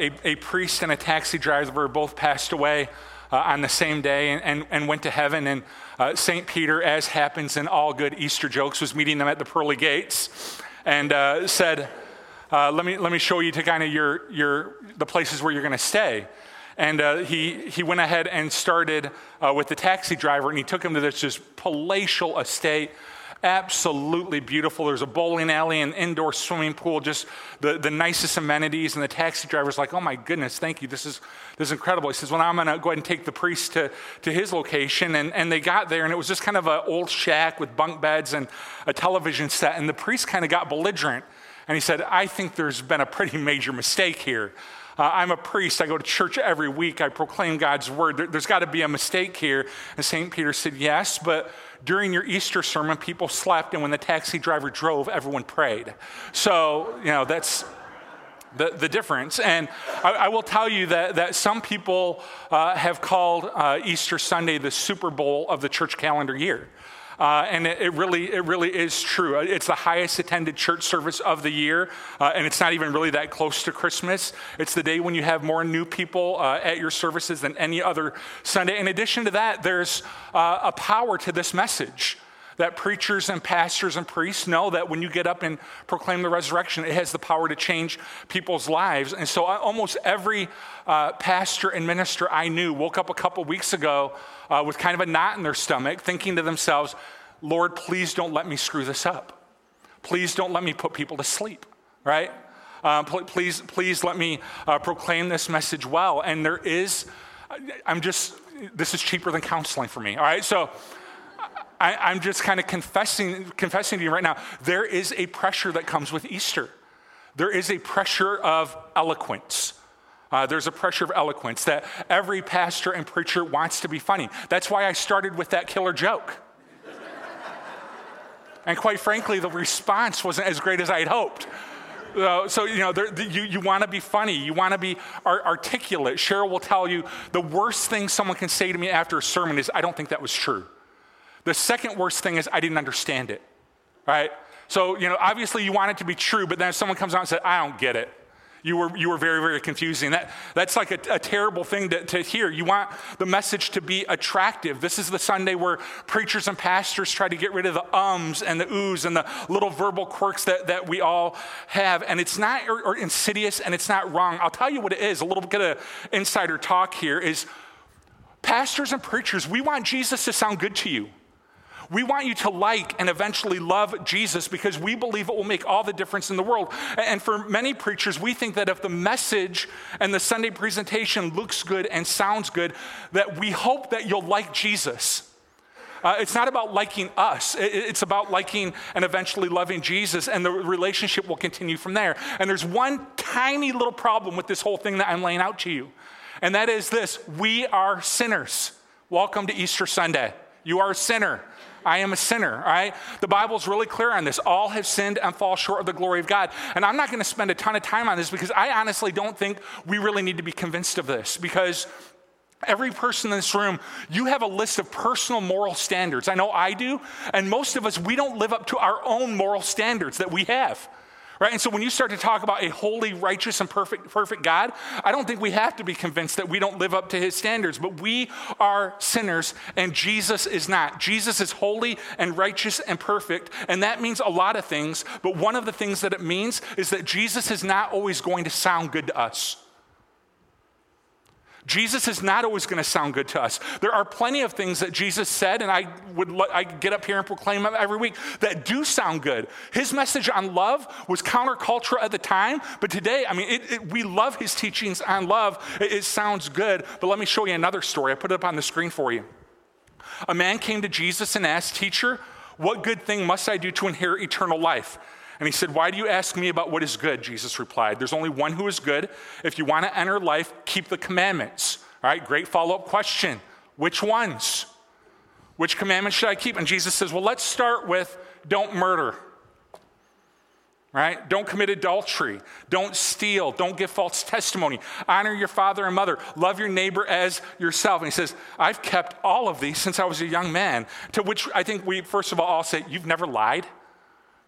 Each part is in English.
A, a priest and a taxi driver both passed away uh, on the same day and, and, and, went to heaven. And uh, St. Peter, as happens in all good Easter jokes, was meeting them at the pearly gates and uh, said, uh, let, me, let me show you to kind of your, your, the places where you're going to stay. And uh, he, he went ahead and started uh, with the taxi driver, and he took him to this just palatial estate absolutely beautiful. There's a bowling alley, an indoor swimming pool, just the, the nicest amenities. And the taxi driver's like, oh my goodness, thank you. This is, this is incredible. He says, well, now I'm going to go ahead and take the priest to, to his location. And, and they got there, and it was just kind of an old shack with bunk beds and a television set. And the priest kind of got belligerent. And he said, I think there's been a pretty major mistake here. Uh, I'm a priest. I go to church every week. I proclaim God's word. There, has got to be a mistake here. And St. Peter said, Yes, but during your Easter sermon, people slept, and when the taxi driver drove, everyone prayed. So, you know, that's the, the difference. And I, I will tell you that, that some people uh, have called uh, Easter Sunday the Super Bowl of the church calendar year. Uh, and it, it, really, it really is true. It's the highest attended church service of the year, uh, and it's not even really that close to Christmas. It's the day when you have more new people uh, at your services than any other Sunday. In addition to that, there's uh, a power to this message that preachers and pastors and priests know that when you get up and proclaim the resurrection, it has the power to change people's lives. And so almost every uh, pastor and minister I knew woke up a couple weeks ago uh, with kind of a knot in their stomach, thinking to themselves, Lord, please don't let me screw this up. Please don't let me put people to sleep, right? Uh, please, please let me uh, proclaim this message well. And there is, I'm just, this is cheaper than counseling for me, all right? So, I, am just kind of confessing, confessing to you right now, there is a pressure that comes with Easter. There is a pressure of eloquence. Uh, there's a pressure of eloquence that every pastor and preacher wants to be funny. That's why I started with that killer joke. and quite frankly, the response wasn't as great as I had hoped. Uh, so, you know, there, you, you want to be funny. You want to be articulate. Cheryl will tell you the worst thing someone can say to me after a sermon is, I don't think that was true. The second worst thing is I didn't understand it, right? So, you know, obviously you want it to be true, but then if someone comes out and says, I don't get it, you were, you were very, very confusing. That, that's like a, a terrible thing to, to hear. You want the message to be attractive. This is the Sunday where preachers and pastors try to get rid of the ums and the oohs and the little verbal quirks that, that we all have. And it's not or, or insidious and it's not wrong. I'll tell you what it is. A little bit of insider talk here is pastors and preachers, we want Jesus to sound good to you. We want you to like and eventually love Jesus because we believe it will make all the difference in the world. And for many preachers, we think that if the message and the Sunday presentation looks good and sounds good, that we hope that you'll like Jesus. Uh, it's not about liking us. It's about liking and eventually loving Jesus, and the relationship will continue from there. And there's one tiny little problem with this whole thing that I'm laying out to you, and that is this we are sinners. Welcome to Easter Sunday. You are a sinner. I am a sinner, all right? The Bible's really clear on this. All have sinned and fall short of the glory of God. And I'm not going to spend a ton of time on this because I honestly don't think we really need to be convinced of this because Every person in this room, you have a list of personal moral standards. I know I do. And most of us, we don't live up to our own moral standards that we have. Right? And so when you start to talk about a holy, righteous, and perfect, perfect God, I don't think we have to be convinced that we don't live up to his standards, but we are sinners and Jesus is not. Jesus is holy and righteous and perfect, and that means a lot of things, but one of the things that it means is that Jesus is not always going to sound good to us. Jesus is not always going to sound good to us. There are plenty of things that Jesus said, and I would I get up here and proclaim them every week that do sound good. His message on love was countercultural at the time, but today, I mean, it, it, we love his teachings on love. It, it sounds good, but let me show you another story. I put it up on the screen for you. A man came to Jesus and asked, "Teacher, what good thing must I do to inherit eternal life?" And he said, Why do you ask me about what is good? Jesus replied, There's only one who is good. If you want to enter life, keep the commandments. All right, great follow up question. Which ones? Which commandments should I keep? And Jesus says, Well, let's start with don't murder. Right? Don't commit adultery. Don't steal. Don't give false testimony. Honor your father and mother. Love your neighbor as yourself. And he says, I've kept all of these since I was a young man. To which I think we, first of all, all say, You've never lied?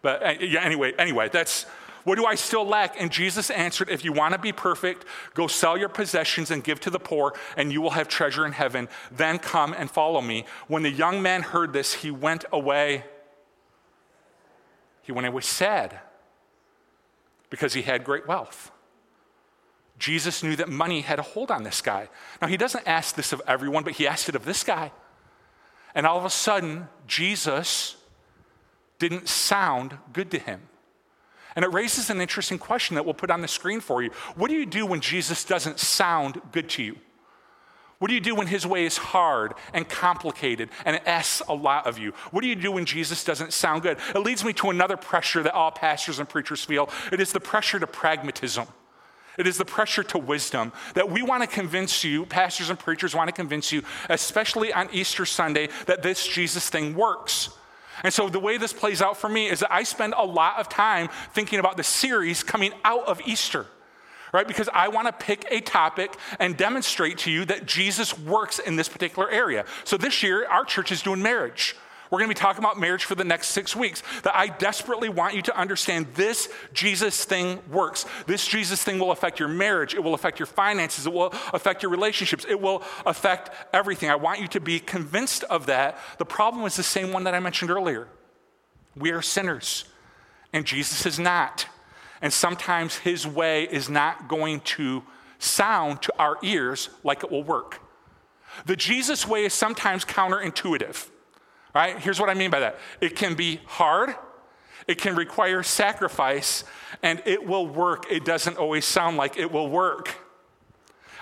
But uh, yeah, anyway, anyway, that's What do I still lack? And Jesus answered, If you want to be perfect, go sell your possessions and give to the poor, and you will have treasure in heaven. Then come and follow me. When the young man heard this, he went away. He went away sad because he had great wealth. Jesus knew that money had a hold on this guy. Now, he doesn't ask this of everyone, but he asked it of this guy. And all of a sudden, Jesus didn't sound good to him. And it raises an interesting question that we'll put on the screen for you. What do you do when Jesus doesn't sound good to you? What do you do when his way is hard and complicated and asks a lot of you? What do you do when Jesus doesn't sound good? It leads me to another pressure that all pastors and preachers feel. It is the pressure to pragmatism. It is the pressure to wisdom that we want to convince you, pastors and preachers want to convince you, especially on Easter Sunday, that this Jesus thing works. And so the way this plays out for me is that I spend a lot of time thinking about the series coming out of Easter. Right? Because I want to pick a topic and demonstrate to you that Jesus works in this particular area. So this year, our church is doing marriage. We're going to be talking about marriage for the next six weeks. That I desperately want you to understand this Jesus thing works. This Jesus thing will affect your marriage, it will affect your finances, it will affect your relationships, it will affect everything. I want you to be convinced of that. The problem is the same one that I mentioned earlier. We are sinners, and Jesus is not. And sometimes his way is not going to sound to our ears like it will work. The Jesus way is sometimes counterintuitive right? Here's what I mean by that it can be hard, it can require sacrifice, and it will work. It doesn't always sound like it will work.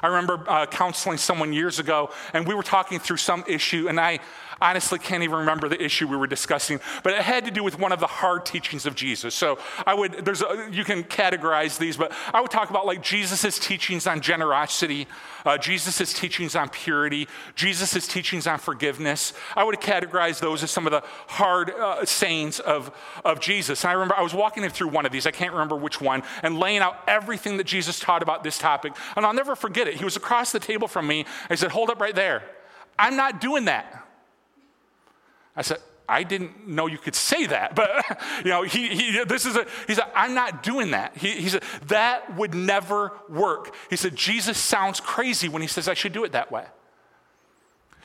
I remember uh, counseling someone years ago, and we were talking through some issue, and I honestly can't even remember the issue we were discussing, but it had to do with one of the hard teachings of Jesus. So I would, there's, a, you can categorize these, but I would talk about like Jesus's teachings on generosity, uh, Jesus' teachings on purity, Jesus's teachings on forgiveness. I would categorize those as some of the hard uh, sayings of, of Jesus. And I remember I was walking him through one of these, I can't remember which one, and laying out everything that Jesus taught about this topic. And I'll never forget it. He was across the table from me. I said, Hold up right there. I'm not doing that. I said, I didn't know you could say that, but you know, he, he this is a, he said, I'm not doing that. He, he said, that would never work. He said, Jesus sounds crazy when he says I should do it that way.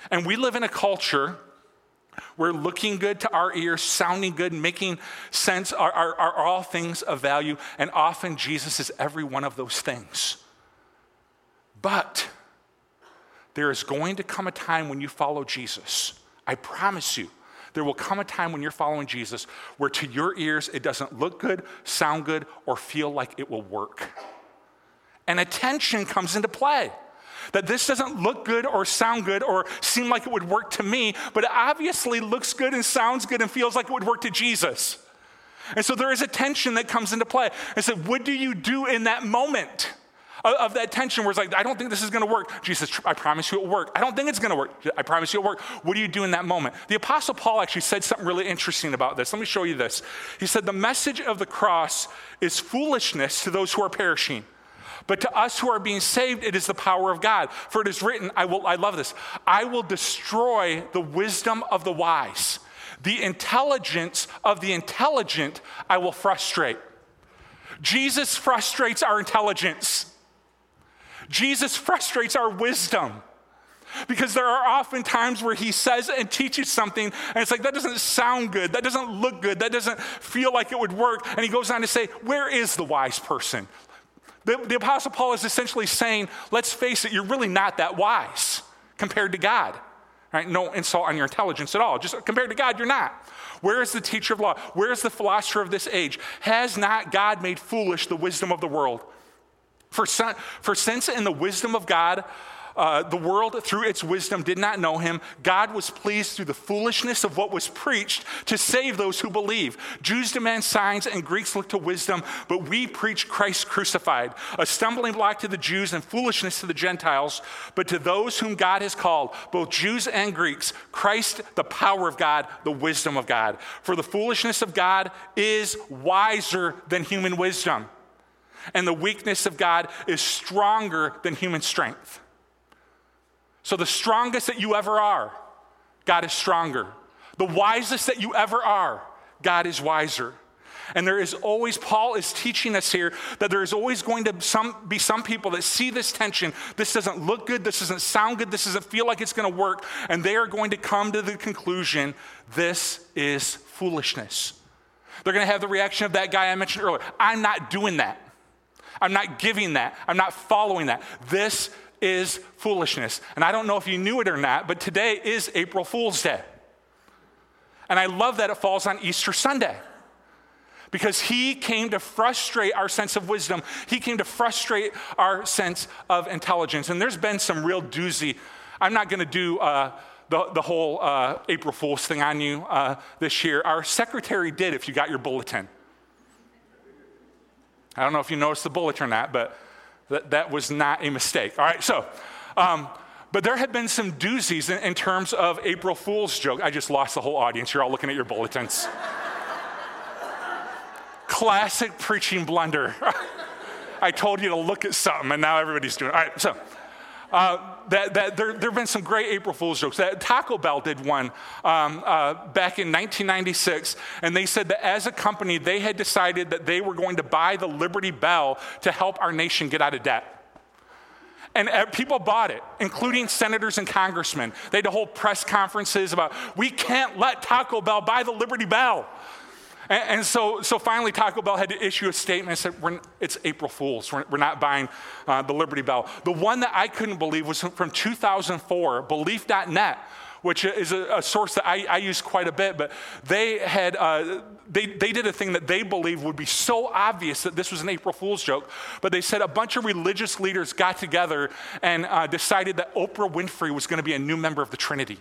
And we live in a culture where looking good to our ears, sounding good, making sense are, are, are all things of value. And often Jesus is every one of those things. But there is going to come a time when you follow Jesus. I promise you there will come a time when you're following Jesus where to your ears it doesn't look good, sound good, or feel like it will work. And attention comes into play. That this doesn't look good or sound good or seem like it would work to me, but it obviously looks good and sounds good and feels like it would work to Jesus. And so there is a tension that comes into play. I said, what do you do in that moment? Of that tension where it's like, I don't think this is going to work. Jesus, I promise you it will work. I don't think it's going to work. I promise you it will work. What do you do in that moment? The Apostle Paul actually said something really interesting about this. Let me show you this. He said, The message of the cross is foolishness to those who are perishing. But to us who are being saved, it is the power of God. For it is written, I will, I love this, I will destroy the wisdom of the wise. The intelligence of the intelligent I will frustrate. Jesus frustrates our intelligence. Jesus frustrates our wisdom. Because there are often times where he says and teaches something, and it's like, that doesn't sound good. That doesn't look good. That doesn't feel like it would work. And he goes on to say, Where is the wise person? The, the Apostle Paul is essentially saying, Let's face it, you're really not that wise compared to God. Right? No insult on your intelligence at all. Just compared to God, you're not. Where is the teacher of law? Where is the philosopher of this age? Has not God made foolish the wisdom of the world? For, for since in the wisdom of God, uh, the world through its wisdom did not know him, God was pleased through the foolishness of what was preached to save those who believe. Jews demand signs and Greeks look to wisdom, but we preach Christ crucified, a stumbling block to the Jews and foolishness to the Gentiles. But to those whom God has called, both Jews and Greeks, Christ, the power of God, the wisdom of God. For the foolishness of God is wiser than human wisdom and the weakness of God is stronger than human strength. So, the strongest that you ever are, God is stronger. The wisest that you ever are, God is wiser. And there is always, Paul is teaching us here that there is always going to some, be some people that see this tension. This doesn't look good. This doesn't sound good. This doesn't feel like it's going to work. And they are going to come to the conclusion this is foolishness. They're going to have the reaction of that guy I mentioned earlier. I'm not doing that. I'm not giving that. I'm not following that. This is foolishness. And I don't know if you knew it or not, but today is April Fool's Day. And I love that it falls on Easter Sunday because he came to frustrate our sense of wisdom. He came to frustrate our sense of intelligence. And there's been some real doozy. I'm not going to do uh, the, the whole uh, April Fool's thing on you uh, this year. Our secretary did, if you got your bulletin. I don't know if you noticed the bulletin or not, but that, that was not a mistake. All right, so. Um, but there had been some doozies in, in, terms of April Fool's joke. I just lost the whole audience. You're all looking at your bulletins. Classic preaching blunder. I told you to look at something, and now everybody's doing it. All right, so uh, that, that there, there have been some great April Fool's jokes. That Taco Bell did one um, uh, back in 1996, and they said that as a company, they had decided that they were going to buy the Liberty Bell to help our nation get out of debt. And uh, people bought it, including senators and congressmen. They had to hold press conferences about, we can't let Taco Bell buy the Liberty Bell. And, and so, so finally, Taco Bell had to issue a statement said, It's April Fool's. We're, we're not buying uh, the Liberty Bell. The one that I couldn't believe was from 2004, Belief.net which is a, a source that I, I, use quite a bit, but they had, uh, they, they did a thing that they believed would be so obvious that this was an April Fool's joke, but they said a bunch of religious leaders got together and uh, decided that Oprah Winfrey was going to be a new member of the Trinity.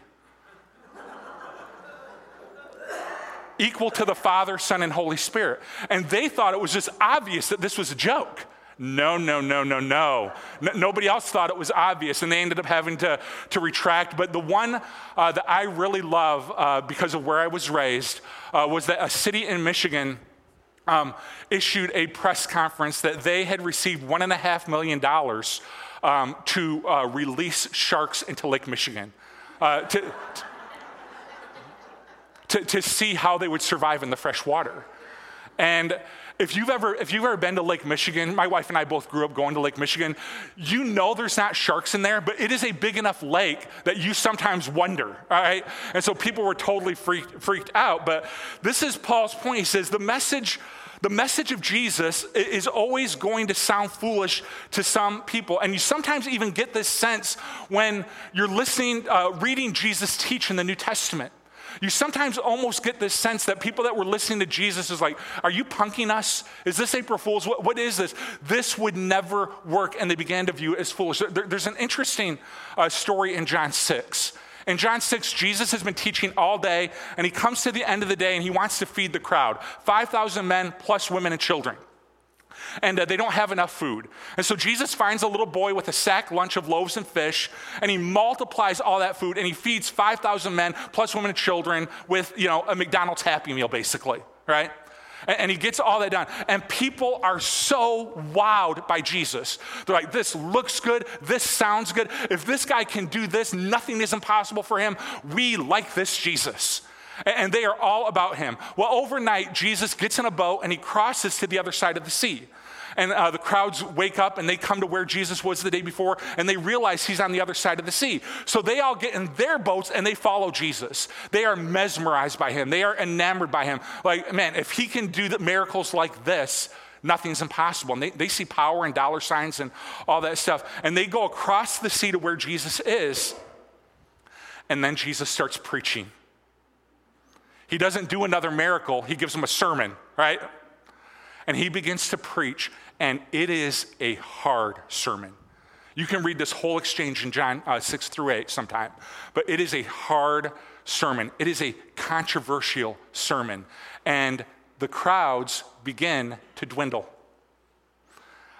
Equal to the Father, Son, and Holy Spirit. And they thought it was just obvious that this was a joke. No, no, no, no, no. nobody else thought it was obvious, and they ended up having to, to retract. But the one uh, that I really love uh, because of where I was raised uh, was that a city in Michigan um, issued a press conference that they had received $1.5 million um, to uh, release sharks into Lake Michigan. Uh, to, to, to see how they would survive in the fresh water. And if you've ever if you've ever been to Lake Michigan, my wife and I both grew up going to Lake Michigan. You know there's not sharks in there, but it is a big enough lake that you sometimes wonder. All right, and so people were totally freaked, freaked out. But this is Paul's point. He says the message. The message of Jesus is always going to sound foolish to some people. And you sometimes even get this sense when you're listening, uh, reading Jesus teach in the New Testament. You sometimes almost get this sense that people that were listening to Jesus is like, Are you punking us? Is this April Fool's? what, what is this? This would never work. And they began to view it as foolish. There, there's an interesting uh, story in John 6. In John 6, Jesus has been teaching all day, and he comes to the end of the day and he wants to feed the crowd 5,000 men plus women and children and uh, they don't have enough food. And so Jesus finds a little boy with a sack lunch of loaves and fish, and he multiplies all that food, and he feeds 5,000 men, plus women and children, with, you know, a McDonald's Happy Meal, basically, right? And he gets all that done. And people are so wowed by Jesus. They're like, this looks good. This sounds good. If this guy can do this, nothing is impossible for him. We like this Jesus. And they are all about him. Well, overnight, Jesus gets in a boat and he crosses to the other side of the sea and uh, the crowds wake up and they come to where Jesus was the day before and they realize he's on the other side of the sea. So they all get in their boats and they follow Jesus. They are mesmerized by him, they are enamored by him. Like, man, if he can do miracles like this, nothing's impossible. And they, they see power and dollar signs and all that stuff. And they go across the sea to where Jesus is. And then Jesus starts preaching. He doesn't do another miracle, he gives them a sermon, right? And he begins to preach and it is a hard sermon. You can read this whole exchange in John uh, 6 through 8 sometime, but it is a hard sermon. It is a controversial sermon. And the crowds begin to dwindle.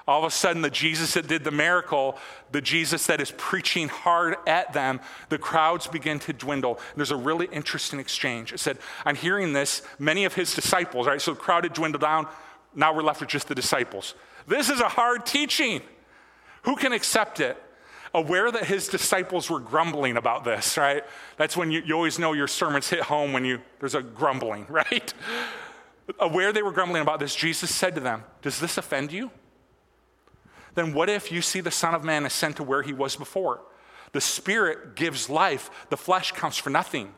All of a sudden, the Jesus that did the miracle, the Jesus that is preaching hard at them, the crowds begin to dwindle. And there's a really interesting exchange. It said, On hearing this, many of his disciples, right? So the crowd had dwindled down. Now we're left with just the disciples. This is a hard teaching. Who can accept it? Aware that his disciples were grumbling about this, right? That's when you, you always know your sermons hit home when you there's a grumbling, right? Aware they were grumbling about this, Jesus said to them, Does this offend you? Then what if you see the Son of Man ascend to where he was before? The Spirit gives life, the flesh counts for nothing.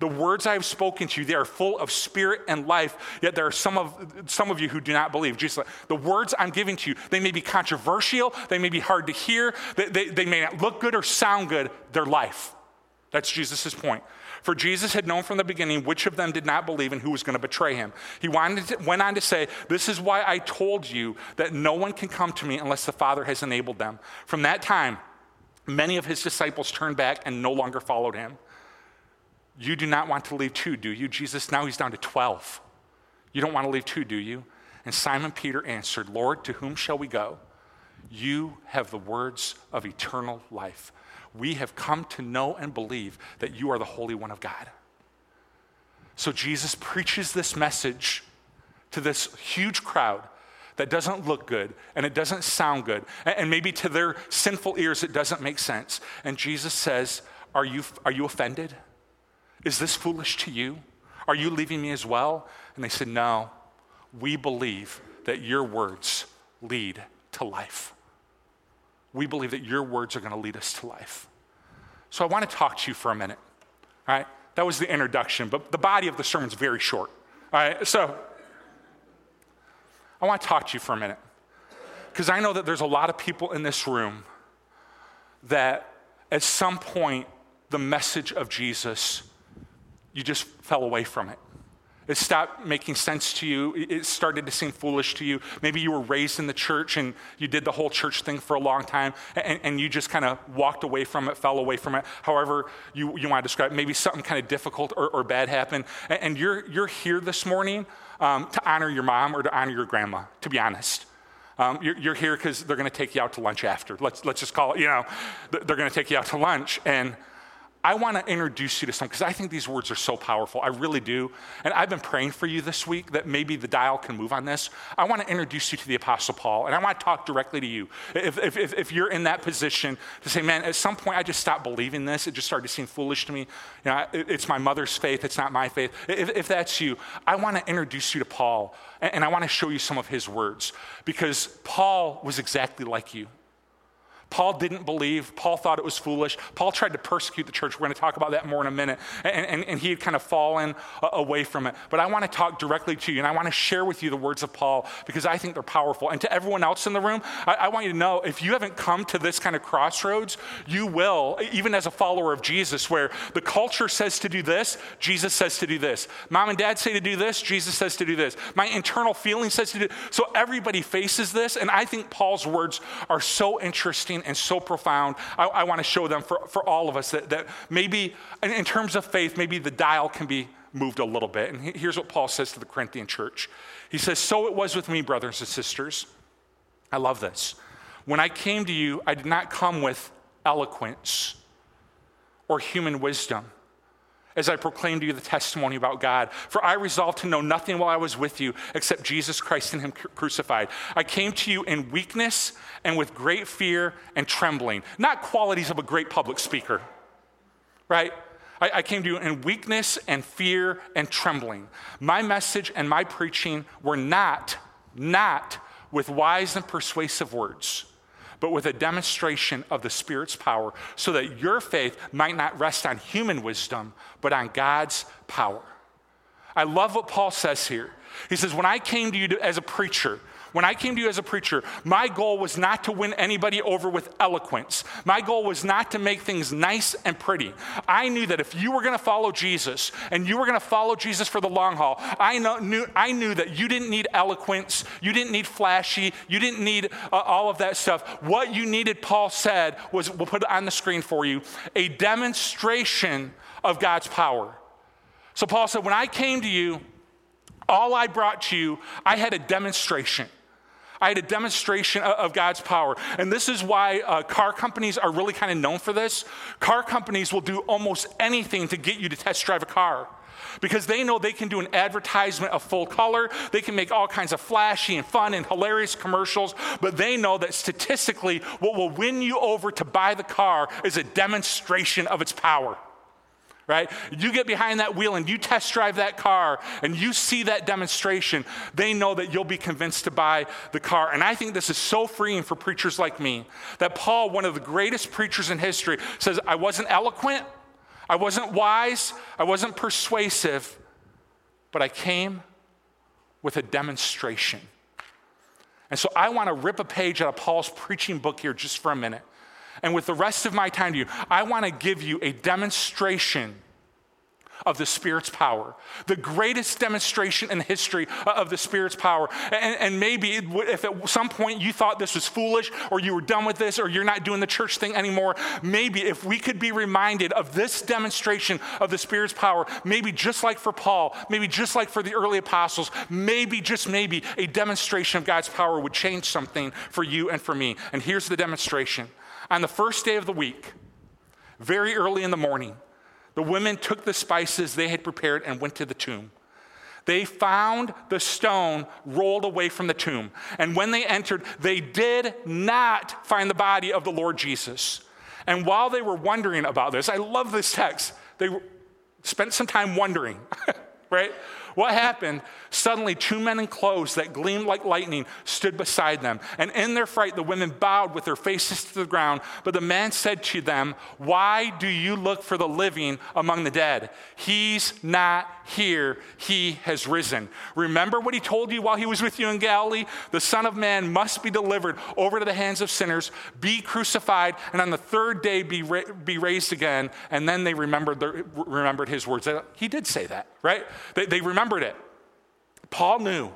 The words I have spoken to you, they are full of spirit and life, yet there are some of, some of you who do not believe. Jesus, the words I'm giving to you, they may be controversial, they may be hard to hear, they, they, they may not look good or sound good, they're life. That's Jesus' point. For Jesus had known from the beginning which of them did not believe and who was going to betray him. He to, went on to say, This is why I told you that no one can come to me unless the Father has enabled them. From that time, many of his disciples turned back and no longer followed him. You do not want to leave too, do you? Jesus, now he's down to 12. You don't want to leave too, do you? And Simon Peter answered, Lord, to whom shall we go? You have the words of eternal life we have come to know and believe that you are the Holy One of God. So Jesus preaches this message to this huge crowd that doesn't look good and it doesn't sound good. And maybe to their sinful ears, it doesn't make sense. And Jesus says, Are you, are you offended? Is this foolish to you? Are you leaving me as well? And they said, No, we believe that your words lead to life we believe that your words are going to lead us to life. So I want to talk to you for a minute. All right? That was the introduction, but the body of the sermon is very short. All right? So I want to talk to you for a minute. Because I know that there's a lot of people in this room that at some point the message of Jesus, you just fell away from it. It stopped making sense to you. It started to seem foolish to you. Maybe you were raised in the church and you did the whole church thing for a long time and, and you just kind of walked away from it, fell away from it, however you, you want to describe it. Maybe something kind of difficult or, or bad happened. And, and, you're, you're here this morning um, to honor your mom or to honor your grandma, to be honest. Um, you're, you're, here because they're going to take you out to lunch after. Let's, let's just call it, you know, they're going to take you out to lunch. And I want to introduce you to some because I think these words are so powerful. I really do. And I've been praying for you this week that maybe the dial can move on this. I want to introduce you to the Apostle Paul, and I want to talk directly to you. If, if, if, you're in that position to say, man, at some point I just stopped believing this, it just started to seem foolish to me. You know, it's my mother's faith, it's not my faith. If, if that's you, I want to introduce you to Paul, and, and I want to show you some of his words because Paul was exactly like you. Paul didn't believe. Paul thought it was foolish. Paul tried to persecute the church. We're going to talk about that more in a minute. And, and, and he had kind of fallen uh, away from it. But I want to talk directly to you, and I want to share with you the words of Paul because I think they're powerful. And to everyone else in the room, I, I want you to know if you haven't come to this kind of crossroads, you will, even as a follower of Jesus, where the culture says to do this, Jesus says to do this. Mom and dad say to do this, Jesus says to do this. My internal feeling says to do So everybody faces this, and I think Paul's words are so interesting and so profound. I, I want to show them for, for all of us that, that maybe, in terms of faith, maybe the dial can be moved a little bit. And here's what Paul says to the Corinthian church He says, So it was with me, brothers and sisters. I love this. When I came to you, I did not come with eloquence or human wisdom as I proclaim to you the testimony about God. For I resolved to know nothing while I was with you except Jesus Christ and Him crucified. I came to you in weakness and with great fear and trembling, not qualities of a great public speaker, right? I, I came to you in weakness and fear and trembling. My message and my preaching were not, not with wise and persuasive words but with a demonstration of the Spirit's power, so that your faith might not rest on human wisdom, but on God's power. I love what Paul says here. He says, When I came to you as a preacher, when I came to you as a preacher, my goal was not to win anybody over with eloquence. My goal was not to make things nice and pretty. I knew that if you were going to follow Jesus and you were going to follow Jesus for the long haul, I, knew, I knew that you didn't need eloquence, you didn't need flashy, you didn't need uh, all of that stuff. What you needed, Paul said, was we'll put it on the screen for you a demonstration of God's power. So Paul said, When I came to you, all I brought to you, I had a demonstration. I had a demonstration of God's power. And this is why uh, car companies are really kind of known for this. Car companies will do almost anything to get you to test drive a car because they know they can do an advertisement of full color. They can make all kinds of flashy and fun and hilarious commercials, but they know that statistically, what will win you over to buy the car is a demonstration of its power. Right? You get behind that wheel and you test drive that car and you see that demonstration, they know that you'll be convinced to buy the car. And I think this is so freeing for preachers like me that Paul, one of the greatest preachers in history, says, I wasn't eloquent, I wasn't wise, I wasn't persuasive, but I came with a demonstration. And so I want to rip a page out of Paul's preaching book here just for a minute. And with the rest of my time to you, I want to give you a demonstration of the Spirit's power, the greatest demonstration in the history of the Spirit's power. And, and, maybe if at some point you thought this was foolish, or you were done with this, or you're not doing the church thing anymore, maybe if we could be reminded of this demonstration of the Spirit's power, maybe just like for Paul, maybe just like for the early apostles, maybe, just maybe, a demonstration of God's power would change something for you and for me. And here's the demonstration. On the first day of the week, very early in the morning, the women took the spices they had prepared and went to the tomb. They found the stone rolled away from the tomb. And when they entered, they did not find the body of the Lord Jesus. And while they were wondering about this, I love this text. They spent some time wondering, right? What happened? Suddenly, two men in clothes that gleamed like lightning stood beside them. And in their fright, the women bowed with their faces to the ground. But the man said to them, Why do you look for the living among the dead? He's not here, he has risen. Remember what he told you while he was with you in Galilee? The Son of Man must be delivered over to the hands of sinners, be crucified, and on the third day be, ra- be raised again. And then they remembered, remembered his words. He did say that, right? They, they remembered it. Paul knew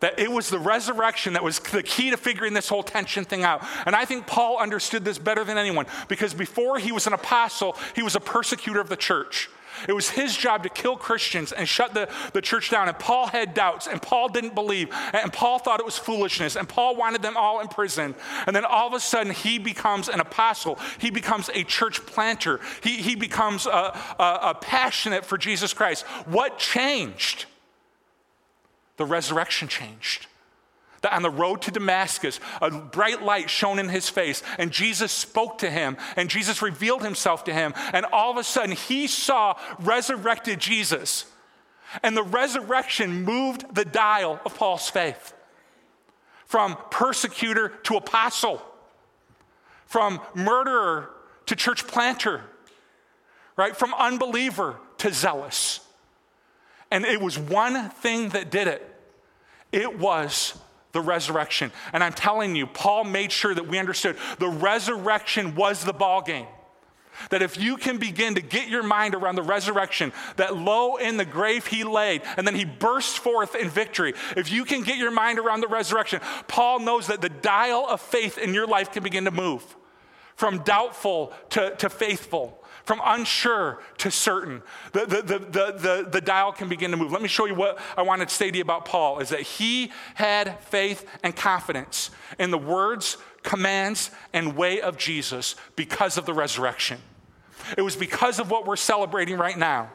that it was the resurrection that was the key to figuring this whole tension thing out. And I think Paul understood this better than anyone because before he was an apostle, he was a persecutor of the church. It was his job to kill Christians and shut the, the church down. And Paul had doubts, and Paul didn't believe, and Paul thought it was foolishness, and Paul wanted them all in prison. And then all of a sudden, he becomes an apostle. He becomes a church planter. He, he becomes a, a, a passionate for Jesus Christ. What changed? The resurrection changed. On the road to Damascus, a bright light shone in his face, and Jesus spoke to him, and Jesus revealed himself to him, and all of a sudden he saw resurrected Jesus. And the resurrection moved the dial of Paul's faith from persecutor to apostle, from murderer to church planter, right? From unbeliever to zealous. And it was one thing that did it it was the resurrection. And I'm telling you, Paul made sure that we understood the resurrection was the ball game. That if you can begin to get your mind around the resurrection, that low in the grave he laid, and then he burst forth in victory. If you can get your mind around the resurrection, Paul knows that the dial of faith in your life can begin to move from doubtful to, to faithful from unsure to certain. The, the, the, the, the, dial can begin to move. Let me show you what I wanted to say to you about Paul is that he had faith and confidence in the words, commands, and way of Jesus because of the resurrection. It was because of what we're celebrating right now.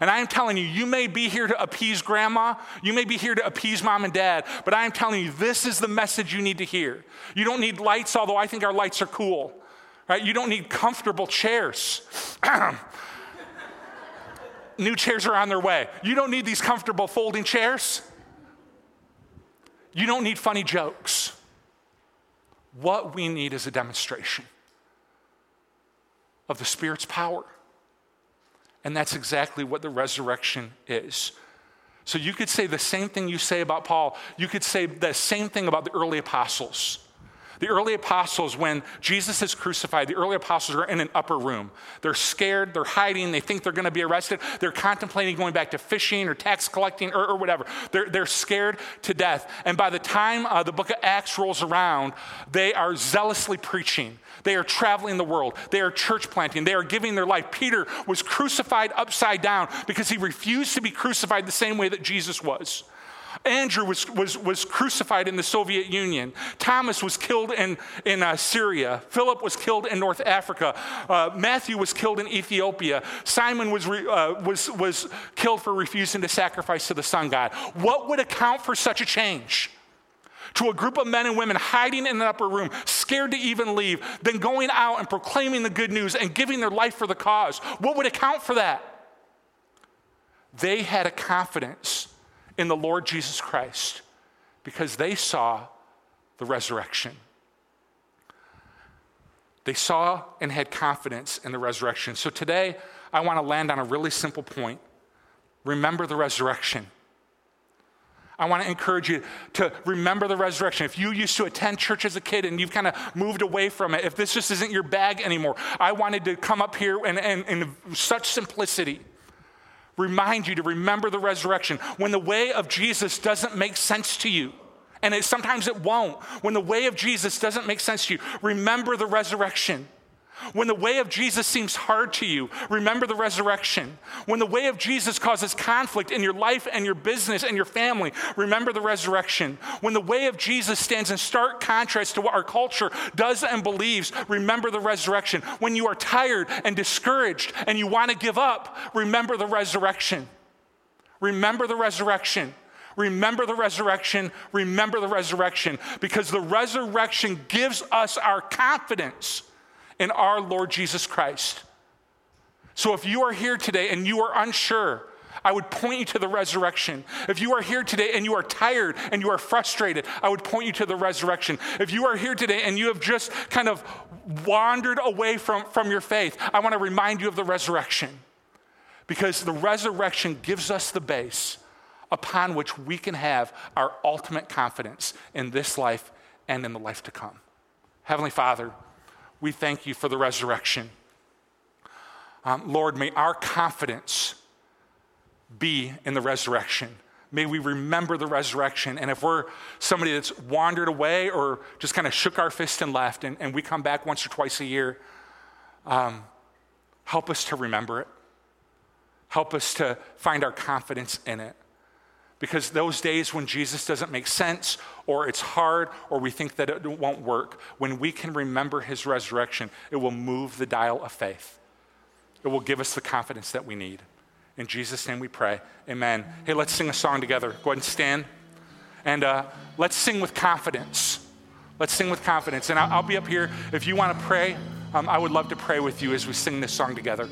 And I am telling you, you may be here to appease grandma, you may be here to appease mom and dad, but I am telling you, this is the message you need to hear. You don't need lights, although I think our lights are cool right? You don't need comfortable chairs. New chairs are on their way. You don't need these comfortable folding chairs. You don't need funny jokes. What we need is a demonstration of the Spirit's power. And that's exactly what the resurrection is. So you could say the same thing you say about Paul. You could say the same thing about the early apostles. The early apostles, when Jesus is crucified, the early apostles are in an upper room. They're scared, they're hiding, they think they're going to be arrested. They're contemplating going back to fishing or tax collecting or, or whatever. They're, they're scared to death. And by the time uh, the book of Acts rolls around, they are zealously preaching. They are traveling the world. They are church planting. They are giving their life. Peter was crucified upside down because he refused to be crucified the same way that Jesus was. Andrew was, was, was crucified in the Soviet Union. Thomas was killed in, in uh, Syria. Philip was killed in North Africa. Uh, Matthew was killed in Ethiopia. Simon was, re, uh, was, was killed for refusing to sacrifice to the sun god. What would account for such a change? to a group of men and women hiding in an upper room, scared to even leave, then going out and proclaiming the good news and giving their life for the cause, what would account for that? They had a confidence in the Lord Jesus Christ because they saw the resurrection. They saw and had confidence in the resurrection. So today, I want to land on a really simple point. Remember the resurrection. I want to encourage you to remember the resurrection. If you used to attend church as a kid and you've kind of moved away from it, if this just isn't your bag anymore, I wanted to come up here and, in such simplicity remind you to remember the resurrection. When the way of Jesus doesn't make sense to you, and it, sometimes it won't, when the way of Jesus doesn't make sense to you, remember the resurrection. When the way of Jesus seems hard to you, remember the resurrection. When the way of Jesus causes conflict in your life and your business and your family, remember the resurrection. When the way of Jesus stands in stark contrast to what our culture does and believes, remember the resurrection. When you are tired and discouraged and you want to give up, remember the resurrection. Remember the resurrection. Remember the resurrection. Remember the resurrection. Because the resurrection gives us our confidence in our Lord Jesus Christ. So if you are here today and you are unsure, I would point you to the resurrection. If you are here today and you are tired and you are frustrated, I would point you to the resurrection. If you are here today and you have just kind of wandered away from, from your faith, I want to remind you of the resurrection. Because the resurrection gives us the base upon which we can have our ultimate confidence in this life and in the life to come. Heavenly Father, we thank you for the resurrection. Um, Lord, may our confidence be in the resurrection. May we remember the resurrection. And if we're somebody that's wandered away or just kind of shook our fist and left, and, and we come back once or twice a year, um, help us to remember it. Help us to find our confidence in it. Because those days when Jesus doesn't make sense, or it's hard, or we think that it won't work, when we can remember his resurrection, it will move the dial of faith. It will give us the confidence that we need. In Jesus' name we pray. Amen. Hey, let's sing a song together. Go ahead and stand. And uh, let's sing with confidence. Let's sing with confidence. And I'll, I'll be up here. If you want to pray, um, I would love to pray with you as we sing this song together.